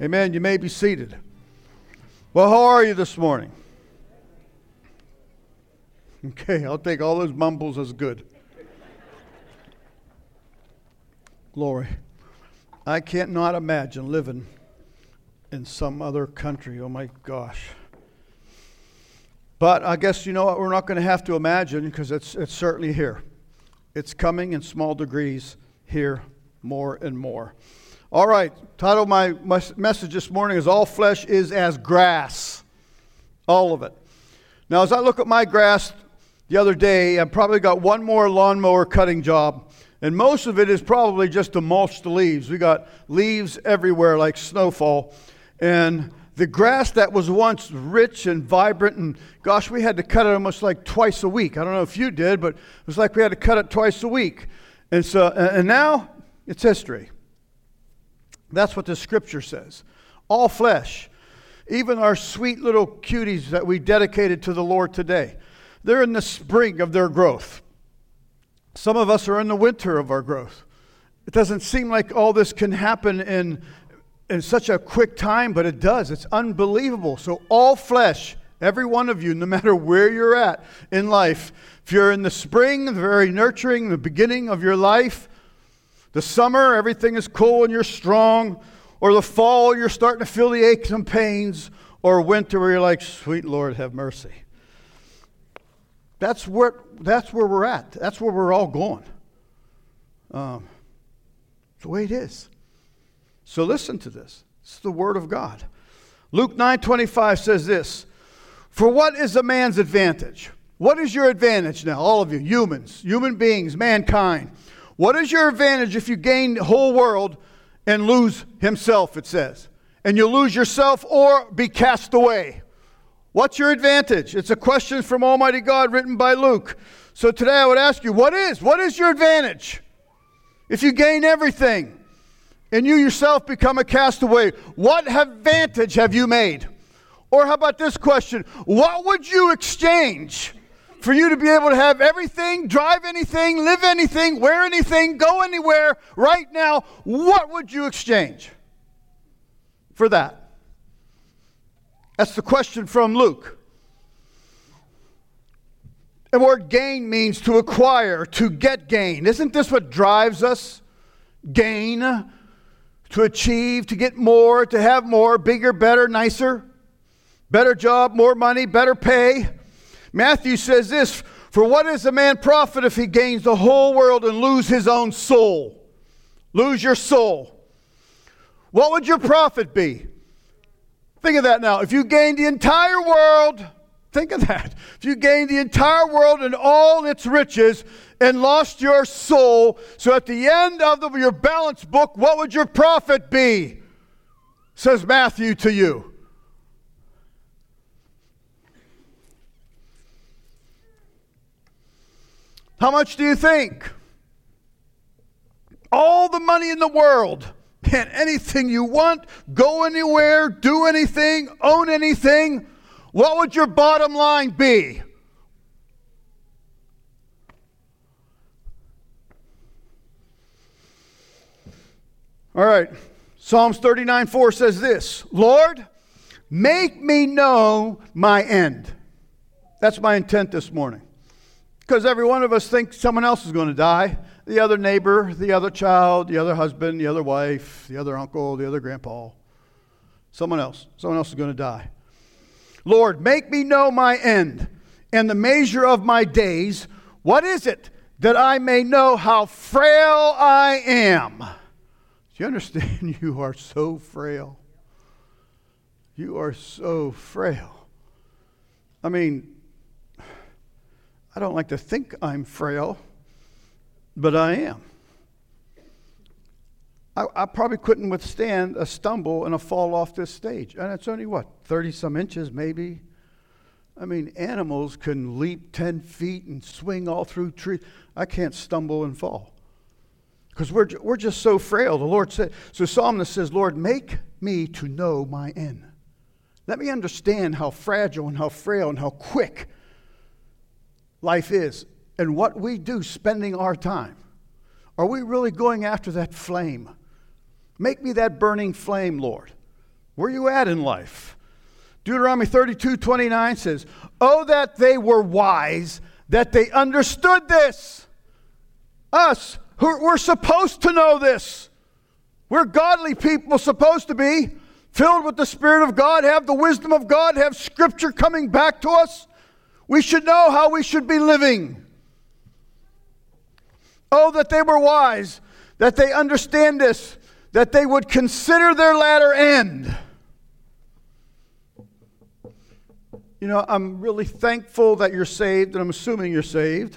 Amen. You may be seated. Well, how are you this morning? Okay, I'll take all those mumbles as good. Glory. I can't not imagine living in some other country. Oh my gosh. But I guess you know what? We're not going to have to imagine because it's, it's certainly here. It's coming in small degrees here more and more. All right, title my, my message this morning is All Flesh is as Grass. All of it. Now, as I look at my grass the other day, I've probably got one more lawnmower cutting job, and most of it is probably just to mulch the leaves. We got leaves everywhere like snowfall. And the grass that was once rich and vibrant, and gosh, we had to cut it almost like twice a week. I don't know if you did, but it was like we had to cut it twice a week. And so, and now it's history. That's what the scripture says. All flesh, even our sweet little cuties that we dedicated to the Lord today, they're in the spring of their growth. Some of us are in the winter of our growth. It doesn't seem like all this can happen in, in such a quick time, but it does. It's unbelievable. So, all flesh, every one of you, no matter where you're at in life, if you're in the spring, the very nurturing, the beginning of your life, the summer, everything is cool and you're strong. Or the fall, you're starting to feel the aches and pains. Or winter, where you're like, sweet Lord, have mercy. That's where, that's where we're at. That's where we're all going. Um, the way it is. So listen to this. It's the Word of God. Luke 9:25 says this: For what is a man's advantage? What is your advantage now, all of you, humans, human beings, mankind? What is your advantage if you gain the whole world and lose himself, it says? And you lose yourself or be cast away. What's your advantage? It's a question from Almighty God written by Luke. So today I would ask you, what is? What is your advantage? If you gain everything and you yourself become a castaway, what advantage have you made? Or how about this question? What would you exchange for you to be able to have everything, drive anything, live anything, wear anything, go anywhere right now, what would you exchange for that? That's the question from Luke. The word gain means to acquire, to get gain. Isn't this what drives us? Gain, to achieve, to get more, to have more, bigger, better, nicer, better job, more money, better pay. Matthew says this For what is a man profit if he gains the whole world and lose his own soul? Lose your soul. What would your profit be? Think of that now. If you gained the entire world, think of that. If you gained the entire world and all its riches and lost your soul, so at the end of the, your balance book, what would your profit be? Says Matthew to you. How much do you think? All the money in the world and anything you want, go anywhere, do anything, own anything. What would your bottom line be? All right. Psalms 39 4 says this Lord, make me know my end. That's my intent this morning. Because every one of us thinks someone else is going to die the other neighbor, the other child, the other husband, the other wife, the other uncle, the other grandpa. Someone else. Someone else is going to die. Lord, make me know my end and the measure of my days. What is it that I may know how frail I am? Do you understand? You are so frail. You are so frail. I mean, I don't like to think I'm frail, but I am. I, I, probably couldn't withstand a stumble and a fall off this stage. And it's only what, 30 some inches maybe? I mean, animals can leap 10 feet and swing all through trees. I can't stumble and fall because we're, we're just so frail. The Lord said, so Psalmist says, Lord, make me to know my end. Let me understand how fragile and how frail and how quick life is and what we do spending our time. Are we really going after that flame? Make me that burning flame, Lord. Where are you at in life? Deuteronomy 32 29 says, Oh, that they were wise, that they understood this. Us, who we're supposed to know this. We're godly people, supposed to be, filled with the Spirit of God, have the wisdom of God, have Scripture coming back to us. We should know how we should be living. Oh, that they were wise, that they understand this, that they would consider their latter end. You know, I'm really thankful that you're saved, and I'm assuming you're saved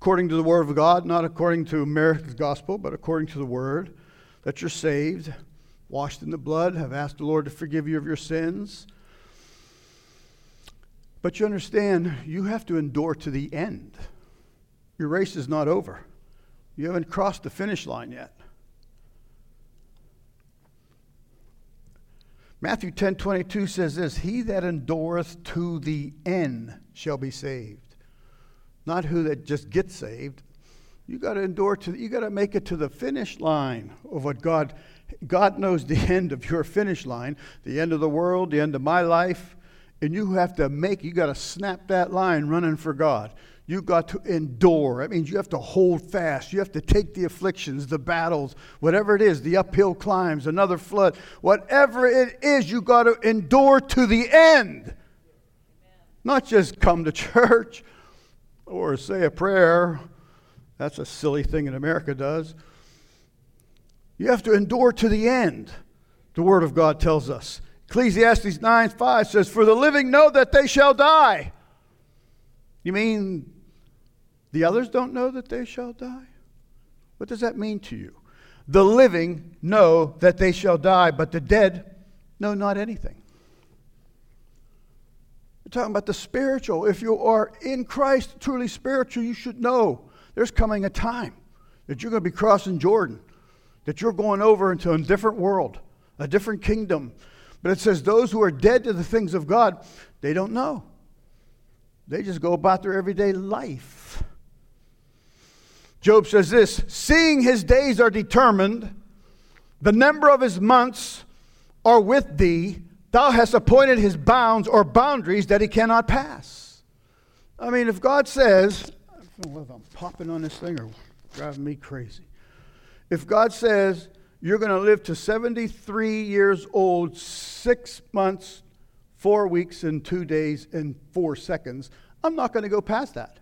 according to the Word of God, not according to America's gospel, but according to the Word, that you're saved, washed in the blood, have asked the Lord to forgive you of your sins. But you understand, you have to endure to the end. Your race is not over. You haven't crossed the finish line yet. Matthew 10 22 says this He that endureth to the end shall be saved not who that just gets saved. You got to endure to, you got to make it to the finish line of what God, God knows the end of your finish line, the end of the world, the end of my life. And you have to make, you got to snap that line running for God. You got to endure. That means you have to hold fast. You have to take the afflictions, the battles, whatever it is, the uphill climbs, another flood, whatever it is, you got to endure to the end. Not just come to church or say a prayer. That's a silly thing in America does. You have to endure to the end, the Word of God tells us. Ecclesiastes 9 5 says, For the living know that they shall die. You mean the others don't know that they shall die? What does that mean to you? The living know that they shall die, but the dead know not anything We're talking about the spiritual. If you are in Christ, truly spiritual, you should know there's coming a time that you're going to be crossing Jordan, that you're going over into a different world, a different kingdom. But it says those who are dead to the things of God, they don't know. They just go about their everyday life. Job says this Seeing his days are determined, the number of his months are with thee, Thou hast appointed his bounds or boundaries that he cannot pass. I mean, if God says, I don't know if I'm popping on this thing or driving me crazy. If God says, you're going to live to 73 years old, six months, four weeks, and two days, and four seconds, I'm not going to go past that.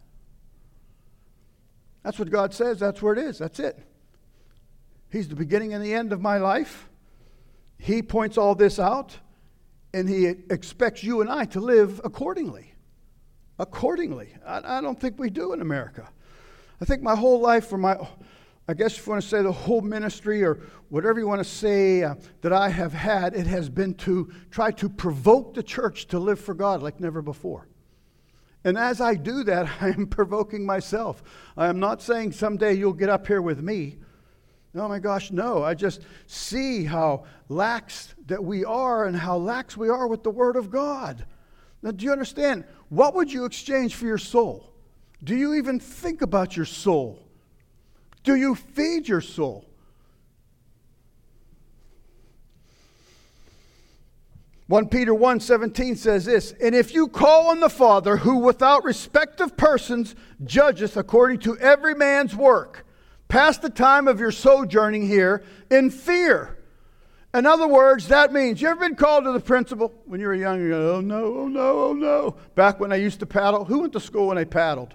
That's what God says. That's where it is. That's it. He's the beginning and the end of my life. He points all this out and he expects you and I to live accordingly. Accordingly. I, I, don't think we do in America. I think my whole life, for my, I guess if you want to say the whole ministry or whatever you want to say uh, that I have had, it has been to try to provoke the church to live for God like never before. And as I do that, I am provoking myself. I am not saying someday you'll get up here with me. Oh my gosh, no. I just see how lax that we are and how lax we are with the Word of God. Now, do you understand? What would you exchange for your soul? Do you even think about your soul? Do you feed your soul? One Peter 1:17 says this, and if you call on the Father who without respect of persons judgeth according to every man's work, pass the time of your sojourning here in fear. In other words, that means you ever been called to the principal when you were young? You go, oh no, oh no, oh no. Back when I used to paddle, who went to school when they paddled?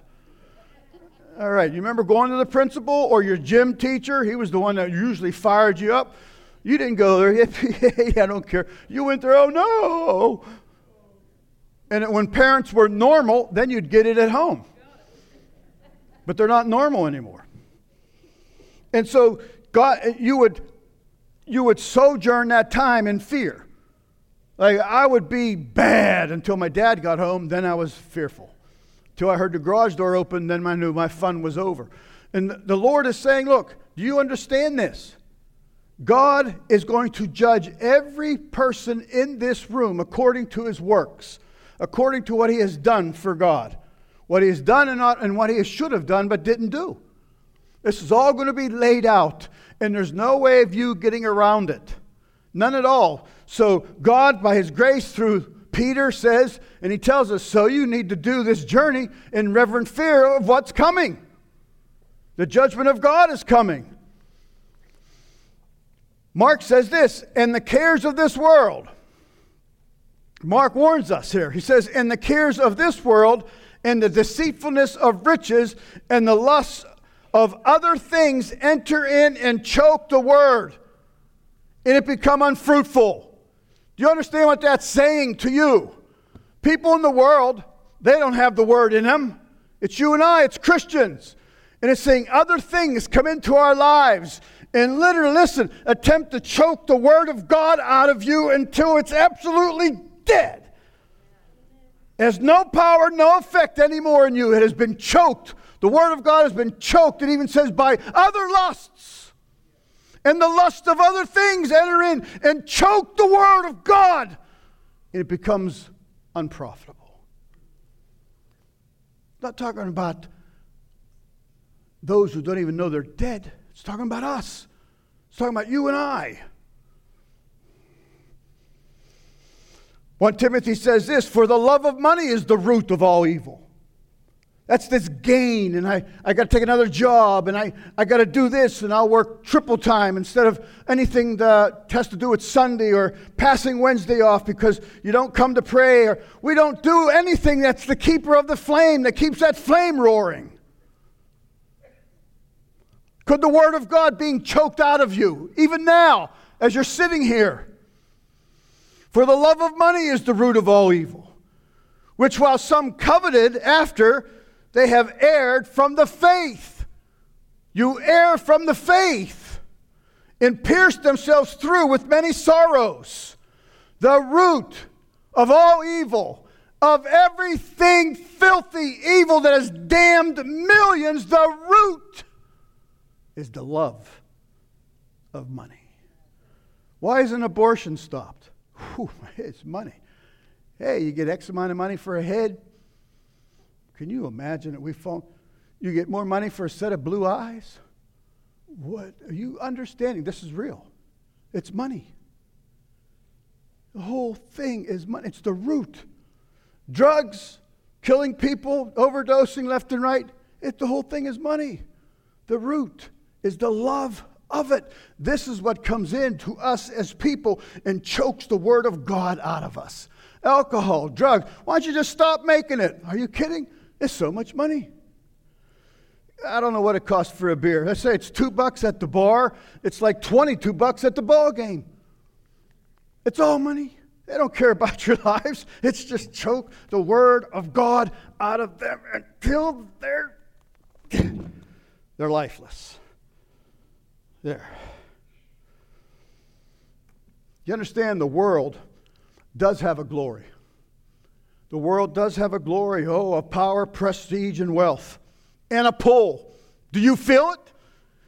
All right, you remember going to the principal or your gym teacher? He was the one that usually fired you up. You didn't go there. I don't care. You went there, oh no. And when parents were normal, then you'd get it at home. But they're not normal anymore. And so God, you would, you would sojourn that time in fear. Like I would be bad until my dad got home, then I was fearful. Till I heard the garage door open, then I knew my fun was over. And the Lord is saying, Look, do you understand this? God is going to judge every person in this room according to his works, according to what he has done for God, what he has done and, not, and what he should have done but didn't do. This is all going to be laid out, and there's no way of you getting around it. None at all. So, God, by His grace through Peter, says, and He tells us, so you need to do this journey in reverent fear of what's coming. The judgment of God is coming. Mark says this, and the cares of this world. Mark warns us here. He says, and the cares of this world, and the deceitfulness of riches, and the lusts of other things enter in and choke the word, and it become unfruitful. Do you understand what that's saying to you? People in the world, they don't have the word in them. It's you and I, it's Christians. And it's saying other things come into our lives and literally, listen, attempt to choke the word of God out of you until it's absolutely dead. It has no power, no effect anymore in you. It has been choked. The word of God has been choked. It even says by other lusts. And the lust of other things enter in and choke the word of God. And it becomes unprofitable. not talking about those who don't even know they're dead. It's talking about us. It's talking about you and I. 1 Timothy says this For the love of money is the root of all evil. That's this gain, and I, I got to take another job, and I, I got to do this, and I'll work triple time instead of anything that has to do with Sunday or passing Wednesday off because you don't come to pray, or we don't do anything that's the keeper of the flame, that keeps that flame roaring. Could the Word of God being choked out of you, even now, as you're sitting here? For the love of money is the root of all evil, which while some coveted after, they have erred from the faith. You err from the faith and pierced themselves through with many sorrows. The root of all evil, of everything filthy, evil that has damned millions, the root is the love of money. Why isn't abortion stopped? Whew, it's money. Hey, you get X amount of money for a head. Can you imagine that we fall? You get more money for a set of blue eyes? What are you understanding? This is real. It's money. The whole thing is money. It's the root. Drugs, killing people, overdosing left and right. It, the whole thing is money. The root is the love of it. This is what comes in to us as people and chokes the word of God out of us. Alcohol, drugs. Why don't you just stop making it? Are you kidding? It's so much money. I don't know what it costs for a beer. Let's say it's two bucks at the bar. It's like 22 bucks at the ball game. It's all money. They don't care about your lives. It's just choke the word of God out of them until they're they're lifeless. There. You understand the world does have a glory. The world does have a glory, oh, of power, prestige, and wealth, and a pull. Do you feel it?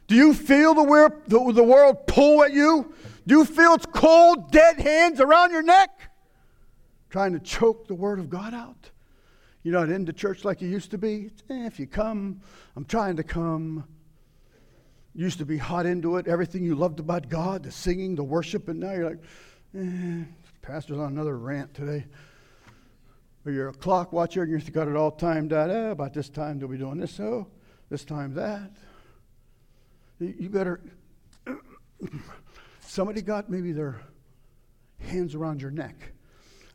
Do you feel the, the, the world pull at you? Do you feel its cold, dead hands around your neck? Trying to choke the word of God out? You're not into church like you used to be? Eh, if you come, I'm trying to come used to be hot into it, everything you loved about God, the singing, the worship, and now you're like, eh, pastor's on another rant today. Or you're a clock watcher and you've got it all timed out. Eh, about this time they'll be doing this, so this time that. You better. Somebody got maybe their hands around your neck.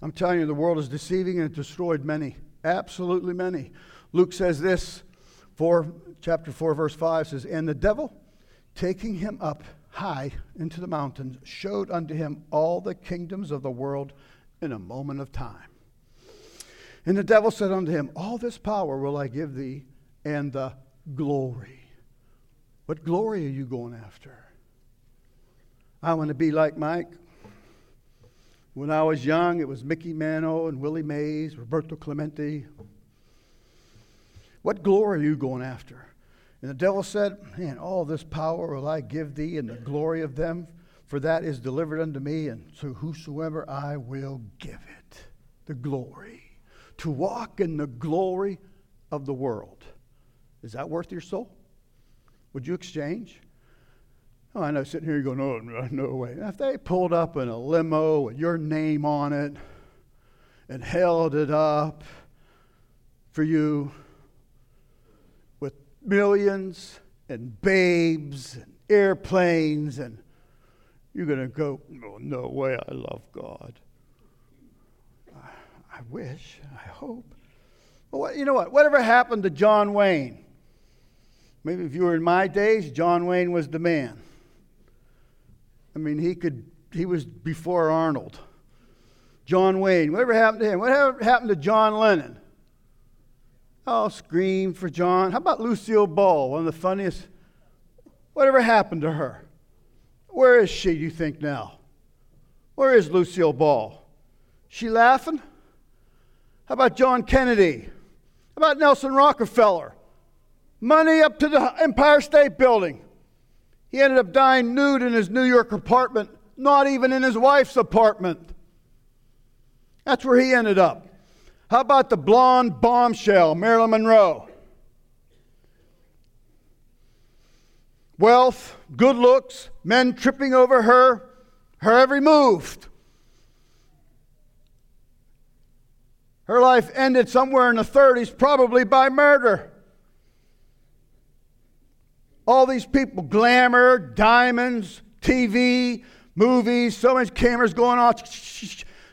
I'm telling you, the world is deceiving and it destroyed many. Absolutely many. Luke says this, 4, chapter 4, verse 5 says, And the devil taking him up high into the mountains, showed unto him all the kingdoms of the world in a moment of time. And the devil said unto him, All this power will I give thee, and the glory. What glory are you going after? I want to be like Mike. When I was young, it was Mickey Mantle and Willie Mays, Roberto Clemente. What glory are you going after? And the devil said, Man, all this power will I give thee, and the glory of them, for that is delivered unto me, and to whosoever I will give it. The glory. To walk in the glory of the world. Is that worth your soul? Would you exchange? Oh, I know, sitting here, you're going, oh, no, no way. If they pulled up in a limo with your name on it and held it up for you with millions and babes and airplanes, and you're going to go, oh, no way, I love God. I wish, I hope. Well, you know what? Whatever happened to John Wayne? Maybe if you were in my days, John Wayne was the man. I mean, he could, he was before Arnold. John Wayne, whatever happened to him? Whatever happened to John Lennon? Oh, scream for John. How about Lucille Ball, one of the funniest? Whatever happened to her? Where is she, do you think, now? Where is Lucille Ball? She laughing? How about John Kennedy? How about Nelson Rockefeller? Money up to the Empire State Building. He ended up dying nude in his New York apartment, not even in his wife's apartment. That's where he ended up. How about the blonde bombshell, Marilyn Monroe? Wealth, good looks, men tripping over her, her every move. Her life ended somewhere in the 30s, probably by murder. All these people, glamour, diamonds, TV, movies, so many cameras going on.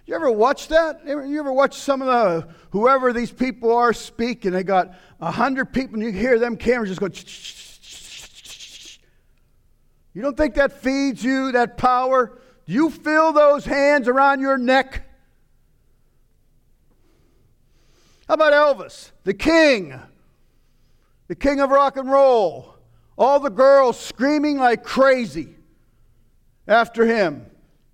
You ever watch that? You ever watch some of the, whoever these people are speak, and they got a hundred people, and you hear them cameras just go. You don't think that feeds you, that power? Do you feel those hands around your neck? How about Elvis, the king, the king of rock and roll? All the girls screaming like crazy after him,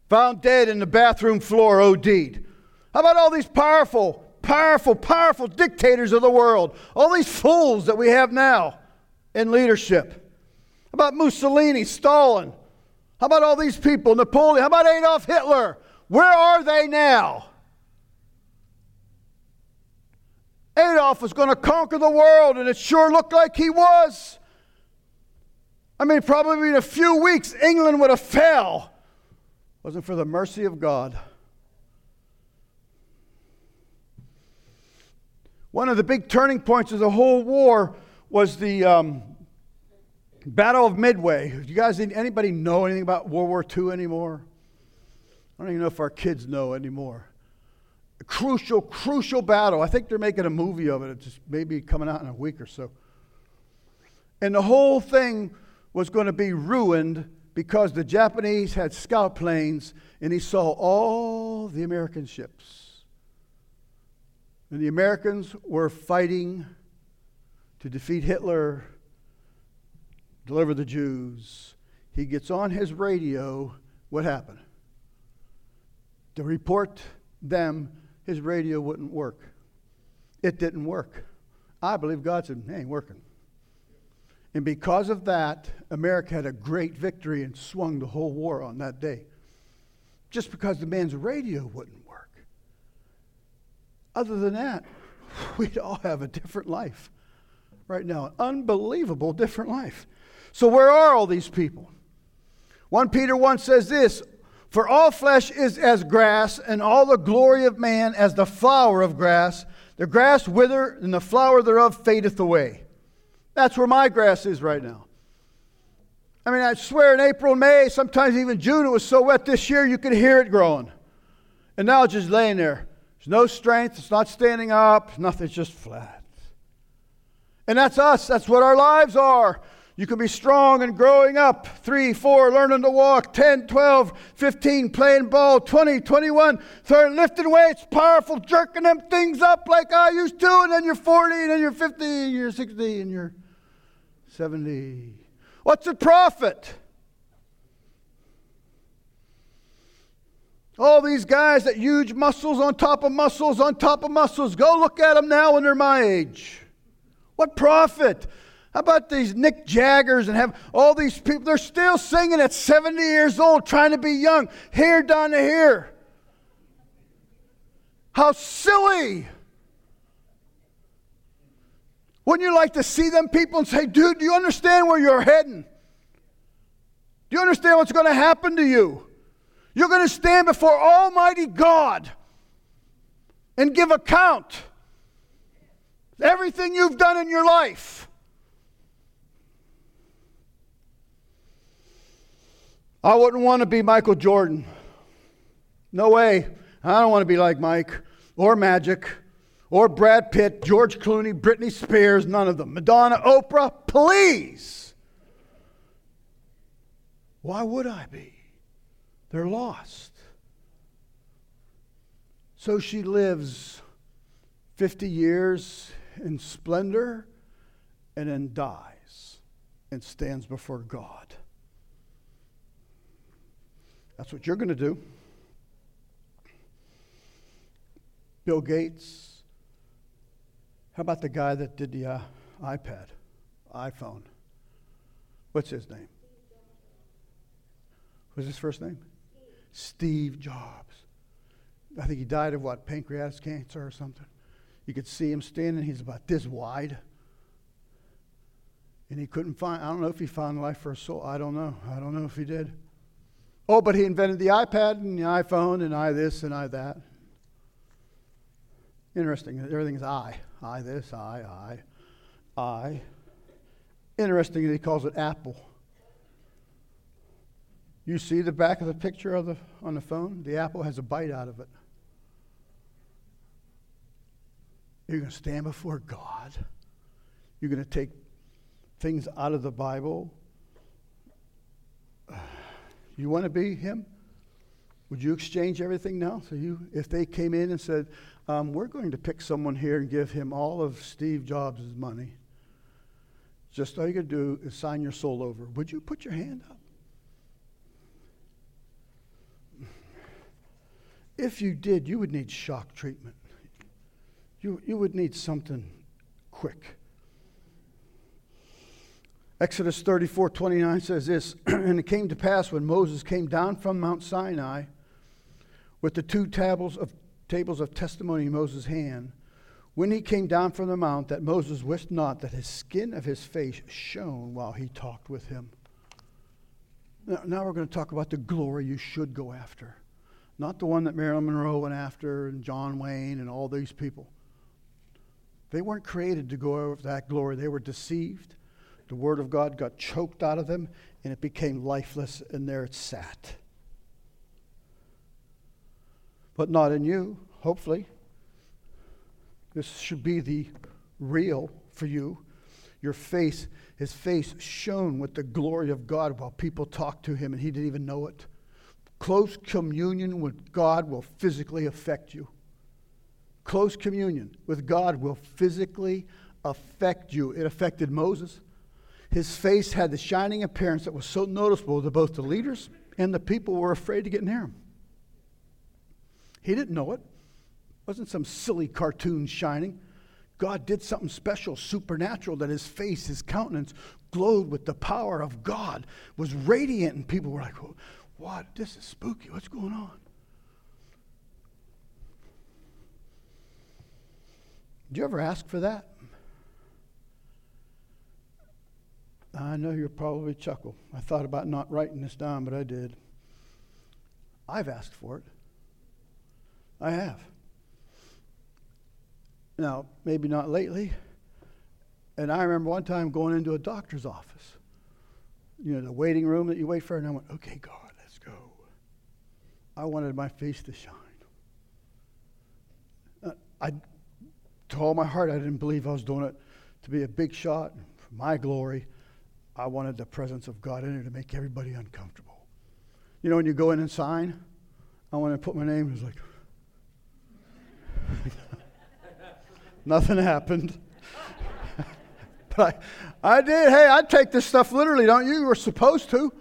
found dead in the bathroom floor, OD'd. How about all these powerful, powerful, powerful dictators of the world? All these fools that we have now in leadership. How about Mussolini, Stalin? How about all these people, Napoleon? How about Adolf Hitler? Where are they now? Adolf was going to conquer the world, and it sure looked like he was. I mean, probably in a few weeks, England would have fell. Wasn't for the mercy of God. One of the big turning points of the whole war was the um, Battle of Midway. Do you guys, anybody know anything about World War II anymore? I don't even know if our kids know anymore. Crucial, crucial battle. I think they're making a movie of it. It's just maybe coming out in a week or so. And the whole thing was going to be ruined because the Japanese had scout planes and he saw all the American ships. And the Americans were fighting to defeat Hitler, deliver the Jews. He gets on his radio. What happened? To report them, his radio wouldn't work. It didn't work. I believe God said, it ain't working. And because of that, America had a great victory and swung the whole war on that day. Just because the man's radio wouldn't work. Other than that, we'd all have a different life right now. An unbelievable different life. So, where are all these people? 1 Peter 1 says this For all flesh is as grass, and all the glory of man as the flower of grass. The grass wither, and the flower thereof fadeth away. That's where my grass is right now. I mean, I swear in April, May, sometimes even June, it was so wet this year you could hear it growing. And now it's just laying there. There's no strength, it's not standing up, nothing's just flat. And that's us, that's what our lives are. You can be strong and growing up. Three, four, learning to walk. 10, 12, 15, playing ball. 20, 21, 30, lifting weights, powerful, jerking them things up like I used to. And then you're 40, and then you're 50, and you're 60, and you're 70. What's the profit? All these guys that huge muscles on top of muscles on top of muscles. Go look at them now when they're my age. What profit? How about these Mick Jaggers and have all these people? They're still singing at 70 years old, trying to be young, hair down to here. How silly! Wouldn't you like to see them people and say, dude, do you understand where you're heading? Do you understand what's going to happen to you? You're going to stand before Almighty God and give account. Everything you've done in your life. I wouldn't want to be Michael Jordan. No way. I don't want to be like Mike or Magic or Brad Pitt, George Clooney, Britney Spears, none of them. Madonna, Oprah, please. Why would I be? They're lost. So she lives 50 years in splendor and then dies and stands before God. That's what you're going to do. Bill Gates. How about the guy that did the uh, iPad, iPhone? What's his name? What's his first name? Steve Jobs. I think he died of what, pancreatic cancer or something. You could see him standing, he's about this wide. And he couldn't find, I don't know if he found life for a soul. I don't know. I don't know if he did. Oh, but he invented the iPad and the iPhone and I this and I that. Interesting. Everything's I. I this, I, I, I. Interesting he calls it Apple. You see the back of the picture of the, on the phone? The apple has a bite out of it. You're going to stand before God. You're going to take things out of the Bible. You want to be him? Would you exchange everything now? So you, if they came in and said, um, "We're going to pick someone here and give him all of Steve Jobs' money," just all you could do is sign your soul over. Would you put your hand up? If you did, you would need shock treatment. You, you would need something quick. Exodus 34 29 says this And it came to pass when Moses came down from Mount Sinai with the two tables of, tables of testimony in Moses' hand, when he came down from the mount, that Moses wist not that his skin of his face shone while he talked with him. Now, now we're going to talk about the glory you should go after. Not the one that Marilyn Monroe went after and John Wayne and all these people. They weren't created to go over that glory. They were deceived. The Word of God got choked out of them, and it became lifeless, and there it sat. But not in you, hopefully. This should be the real for you. Your face, his face shone with the glory of God while people talked to him, and he didn't even know it. Close communion with God will physically affect you close communion with God will physically affect you. It affected Moses. His face had the shining appearance that was so noticeable that both the leaders and the people were afraid to get near him. He didn't know it. It wasn't some silly cartoon shining. God did something special, supernatural, that his face, his countenance glowed with the power of God, was radiant, and people were like, What? This is spooky. What's going on? Did you ever ask for that? I know you'll probably chuckle. I thought about not writing this down, but I did. I've asked for it. I have. Now, maybe not lately. And I remember one time going into a doctor's office, you know, the waiting room that you wait for, and I went, okay, God, let's go. I wanted my face to shine. Uh, I to all my heart, I didn't believe I was doing it to be a big shot for my glory. I wanted the presence of God in there to make everybody uncomfortable. You know, when you go in and sign, I want to put my name. It's like, nothing happened. but I, I did. Hey, I take this stuff literally, don't you? You were supposed to.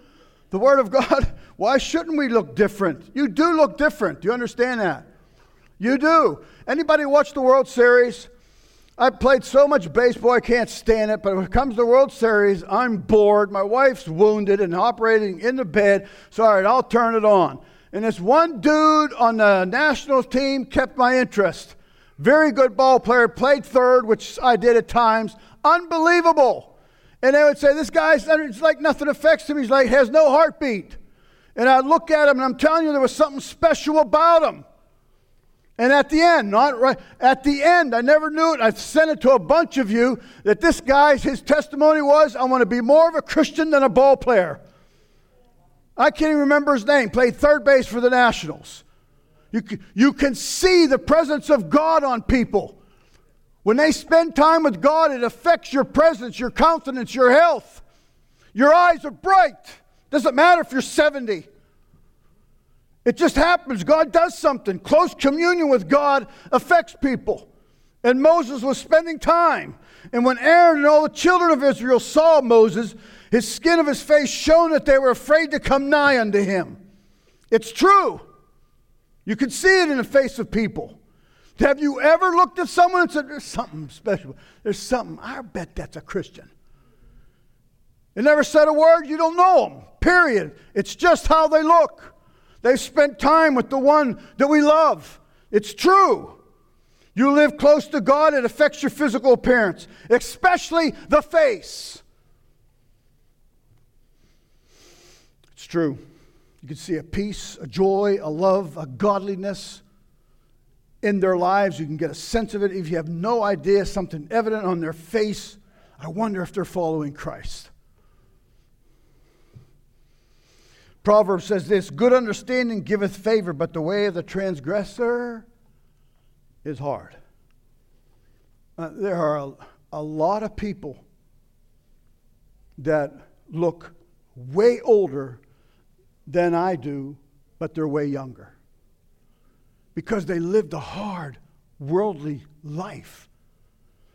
The Word of God. Why shouldn't we look different? You do look different. Do you understand that? You do. Anybody watch the World Series? I played so much baseball, I can't stand it. But when it comes to the World Series, I'm bored. My wife's wounded and operating in the bed. So, all right, I'll turn it on. And this one dude on the national team kept my interest. Very good ball player, played third, which I did at times. Unbelievable. And they would say, This guy's it's like nothing affects him. He's like, has no heartbeat. And I'd look at him, and I'm telling you, there was something special about him. And at the end, not right, at the end, I never knew it. I sent it to a bunch of you that this guy's, his testimony was, I want to be more of a Christian than a ball player. I can't even remember his name, played third base for the Nationals. You you can see the presence of God on people. When they spend time with God, it affects your presence, your countenance, your health. Your eyes are bright. Doesn't matter if you're 70. It just happens. God does something. Close communion with God affects people. And Moses was spending time. And when Aaron and all the children of Israel saw Moses, his skin of his face shone that they were afraid to come nigh unto him. It's true. You can see it in the face of people. Have you ever looked at someone and said, There's something special? There's something. I bet that's a Christian. They never said a word, you don't know them. Period. It's just how they look. They've spent time with the one that we love. It's true. You live close to God, it affects your physical appearance, especially the face. It's true. You can see a peace, a joy, a love, a godliness in their lives. You can get a sense of it. If you have no idea, something evident on their face, I wonder if they're following Christ. Proverbs says this Good understanding giveth favor, but the way of the transgressor is hard. Uh, there are a, a lot of people that look way older than I do, but they're way younger. Because they lived a hard, worldly life.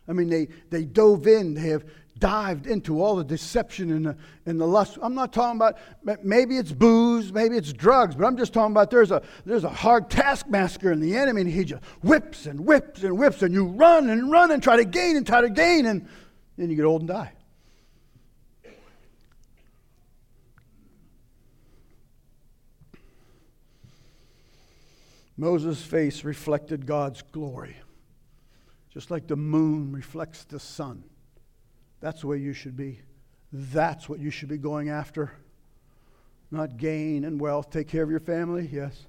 I mean, they, they dove in, they have dived into all the deception and the, and the lust. I'm not talking about maybe it's booze, maybe it's drugs, but I'm just talking about there's a there's a hard taskmaster in the enemy, and he just whips and whips and whips, and you run and run and try to gain and try to gain, and then you get old and die. Moses' face reflected God's glory, just like the moon reflects the sun. That's the way you should be. That's what you should be going after. Not gain and wealth. Take care of your family, yes.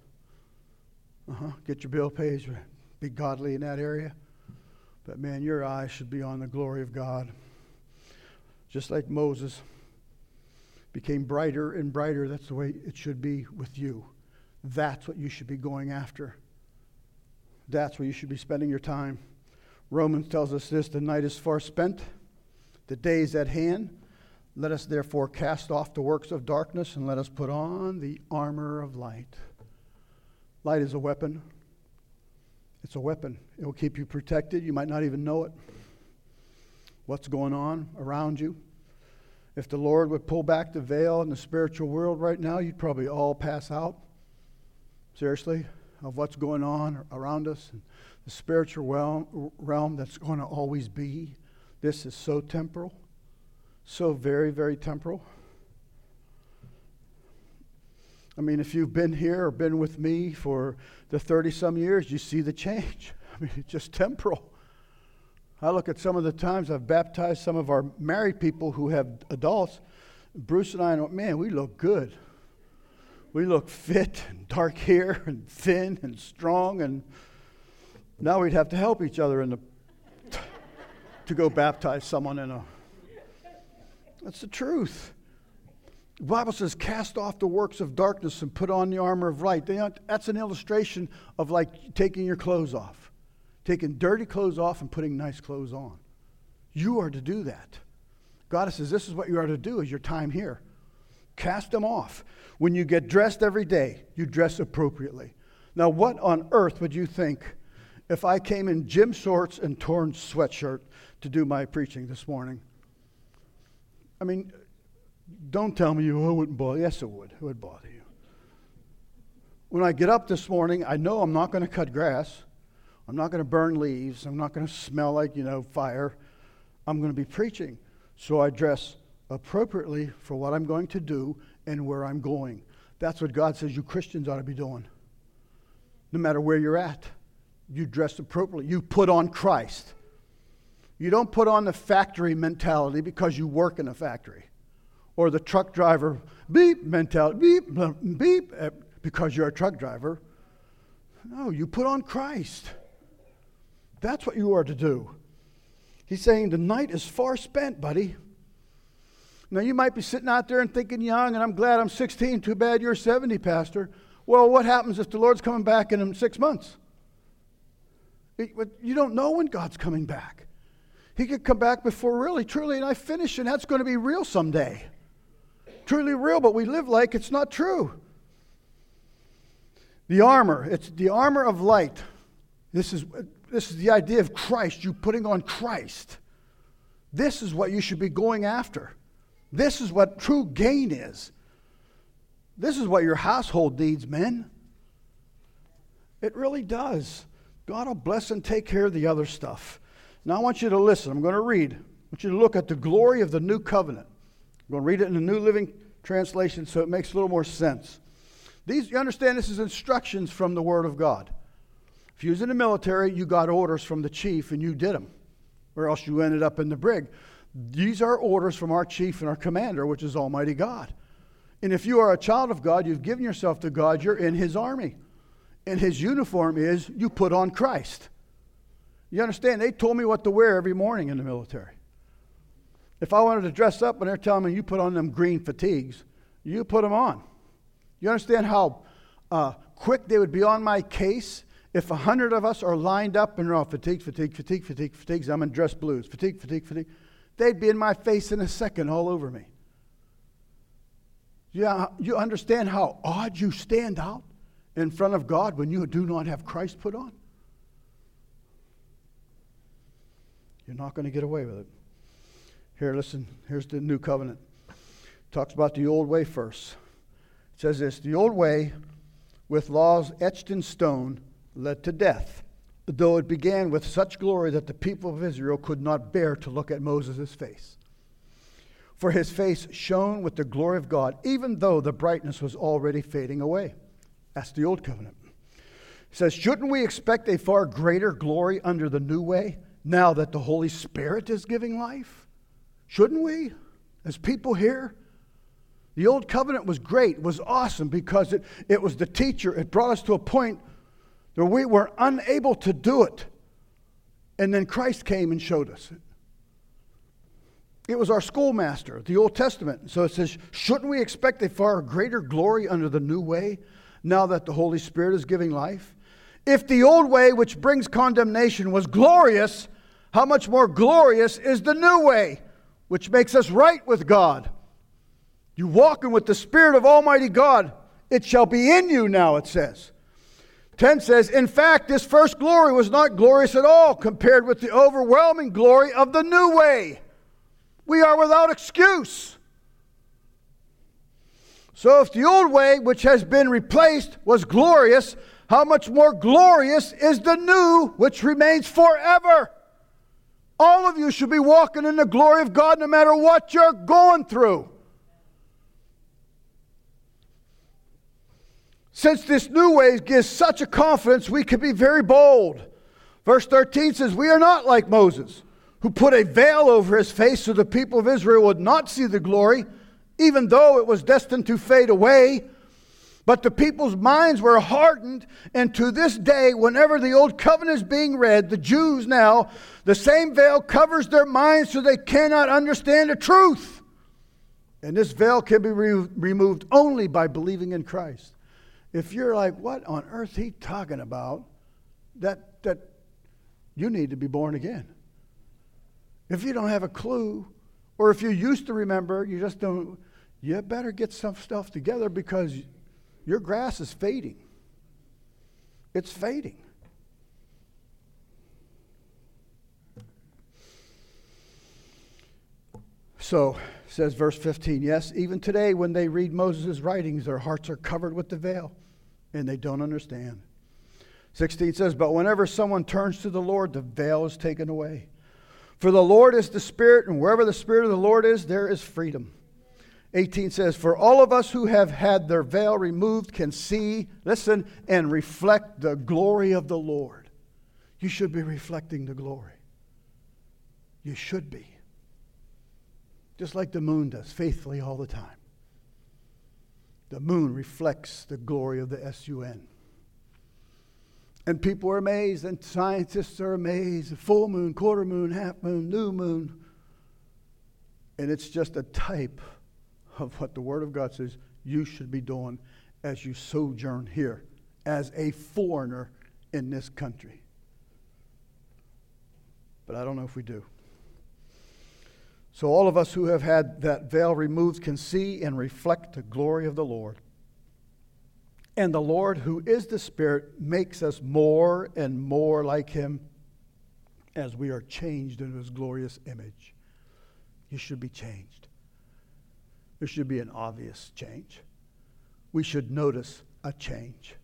Uh huh. Get your bill paid. Be godly in that area. But man, your eyes should be on the glory of God. Just like Moses became brighter and brighter, that's the way it should be with you. That's what you should be going after. That's where you should be spending your time. Romans tells us this the night is far spent the day is at hand. Let us therefore cast off the works of darkness and let us put on the armor of light. Light is a weapon. It's a weapon. It will keep you protected. You might not even know it. What's going on around you? If the Lord would pull back the veil in the spiritual world right now, you'd probably all pass out. Seriously, of what's going on around us and the spiritual realm, realm that's going to always be. This is so temporal, so very, very temporal. I mean, if you've been here or been with me for the 30 some years, you see the change. I mean, it's just temporal. I look at some of the times I've baptized some of our married people who have adults. Bruce and I, man, we look good. We look fit and dark hair and thin and strong, and now we'd have to help each other in the to go baptize someone in a. That's the truth. The Bible says, cast off the works of darkness and put on the armor of light. That's an illustration of like taking your clothes off, taking dirty clothes off and putting nice clothes on. You are to do that. God says, this is what you are to do is your time here. Cast them off. When you get dressed every day, you dress appropriately. Now, what on earth would you think if I came in gym shorts and torn sweatshirt to do my preaching this morning. I mean, don't tell me you oh, wouldn't bother. Yes, it would. It would bother you. When I get up this morning, I know I'm not going to cut grass. I'm not going to burn leaves. I'm not going to smell like, you know, fire. I'm going to be preaching. So I dress appropriately for what I'm going to do and where I'm going. That's what God says you Christians ought to be doing. No matter where you're at, you dress appropriately. You put on Christ. You don't put on the factory mentality because you work in a factory or the truck driver beep mentality, beep, beep, eh, because you're a truck driver. No, you put on Christ. That's what you are to do. He's saying the night is far spent, buddy. Now, you might be sitting out there and thinking young, and I'm glad I'm 16. Too bad you're 70, Pastor. Well, what happens if the Lord's coming back in six months? You don't know when God's coming back. He could come back before really, truly, and I finish, and that's going to be real someday. Truly real, but we live like it's not true. The armor, it's the armor of light. This is, this is the idea of Christ, you putting on Christ. This is what you should be going after. This is what true gain is. This is what your household needs, men. It really does. God will bless and take care of the other stuff. Now I want you to listen. I'm going to read. I want you to look at the glory of the new covenant. I'm going to read it in the New Living Translation so it makes a little more sense. These, you understand, this is instructions from the Word of God. If you was in the military, you got orders from the chief and you did them, or else you ended up in the brig. These are orders from our chief and our commander, which is Almighty God. And if you are a child of God, you've given yourself to God, you're in His army. And His uniform is you put on Christ. You understand? They told me what to wear every morning in the military. If I wanted to dress up and they're telling me you put on them green fatigues, you put them on. You understand how uh, quick they would be on my case if a hundred of us are lined up and they're all fatigue, fatigue, fatigue, fatigue, fatigues. I'm in dress blues. Fatigue, fatigue, fatigue. They'd be in my face in a second, all over me. Yeah, you understand how odd you stand out in front of God when you do not have Christ put on? You're not going to get away with it. Here, listen, here's the new covenant. talks about the old way first. It says this the old way with laws etched in stone led to death, though it began with such glory that the people of Israel could not bear to look at Moses' face for his face shone with the glory of God, even though the brightness was already fading away. That's the old covenant. He says, Shouldn't we expect a far greater glory under the new way now that the Holy Spirit is giving life? Shouldn't we, as people here? The old covenant was great, was awesome because it, it was the teacher. It brought us to a point where we were unable to do it. And then Christ came and showed us it. It was our schoolmaster, the Old Testament. So it says, shouldn't we expect a far greater glory under the new way now that the Holy Spirit is giving life? If the old way, which brings condemnation, was glorious, how much more glorious is the new way, which makes us right with God? You walking with the Spirit of Almighty God, it shall be in you now, it says. 10 says, In fact, this first glory was not glorious at all compared with the overwhelming glory of the new way. We are without excuse. So, if the old way, which has been replaced, was glorious, how much more glorious is the new, which remains forever? All of you should be walking in the glory of God no matter what you're going through. Since this new way gives such a confidence, we can be very bold. Verse 13 says, We are not like Moses who put a veil over his face so the people of Israel would not see the glory, even though it was destined to fade away. But the people's minds were hardened, and to this day, whenever the old covenant is being read, the Jews now, the same veil covers their minds so they cannot understand the truth. And this veil can be re- removed only by believing in Christ. If you're like, what on earth he talking about? That that you need to be born again. If you don't have a clue, or if you used to remember, you just don't, you better get some stuff together because your grass is fading. It's fading. So, says verse 15, yes, even today when they read Moses' writings, their hearts are covered with the veil and they don't understand. 16 says, But whenever someone turns to the Lord, the veil is taken away. For the Lord is the Spirit, and wherever the Spirit of the Lord is, there is freedom. 18 says, For all of us who have had their veil removed can see, listen, and reflect the glory of the Lord. You should be reflecting the glory. You should be. Just like the moon does, faithfully all the time. The moon reflects the glory of the SUN. And people are amazed, and scientists are amazed. Full moon, quarter moon, half moon, new moon. And it's just a type of what the Word of God says you should be doing as you sojourn here, as a foreigner in this country. But I don't know if we do. So, all of us who have had that veil removed can see and reflect the glory of the Lord. And the Lord, who is the Spirit, makes us more and more like Him as we are changed into His glorious image. You should be changed. There should be an obvious change. We should notice a change,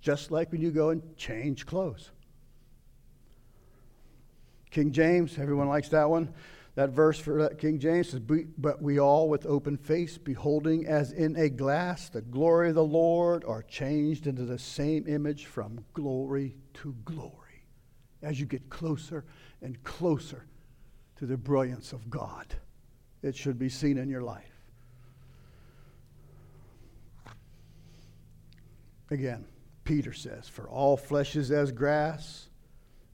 just like when you go and change clothes. King James, everyone likes that one. That verse for King James says, But we all with open face, beholding as in a glass the glory of the Lord, are changed into the same image from glory to glory. As you get closer and closer to the brilliance of God, it should be seen in your life. Again, Peter says, For all flesh is as grass,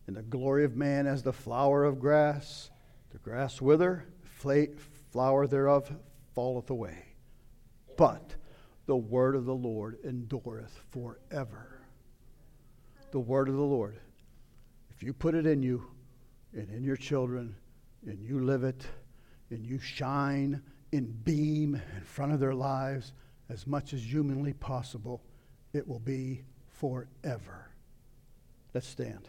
and the glory of man as the flower of grass. The grass wither, the flower thereof falleth away. But the word of the Lord endureth forever. The word of the Lord. If you put it in you and in your children, and you live it, and you shine and beam in front of their lives as much as humanly possible, it will be forever. Let's stand.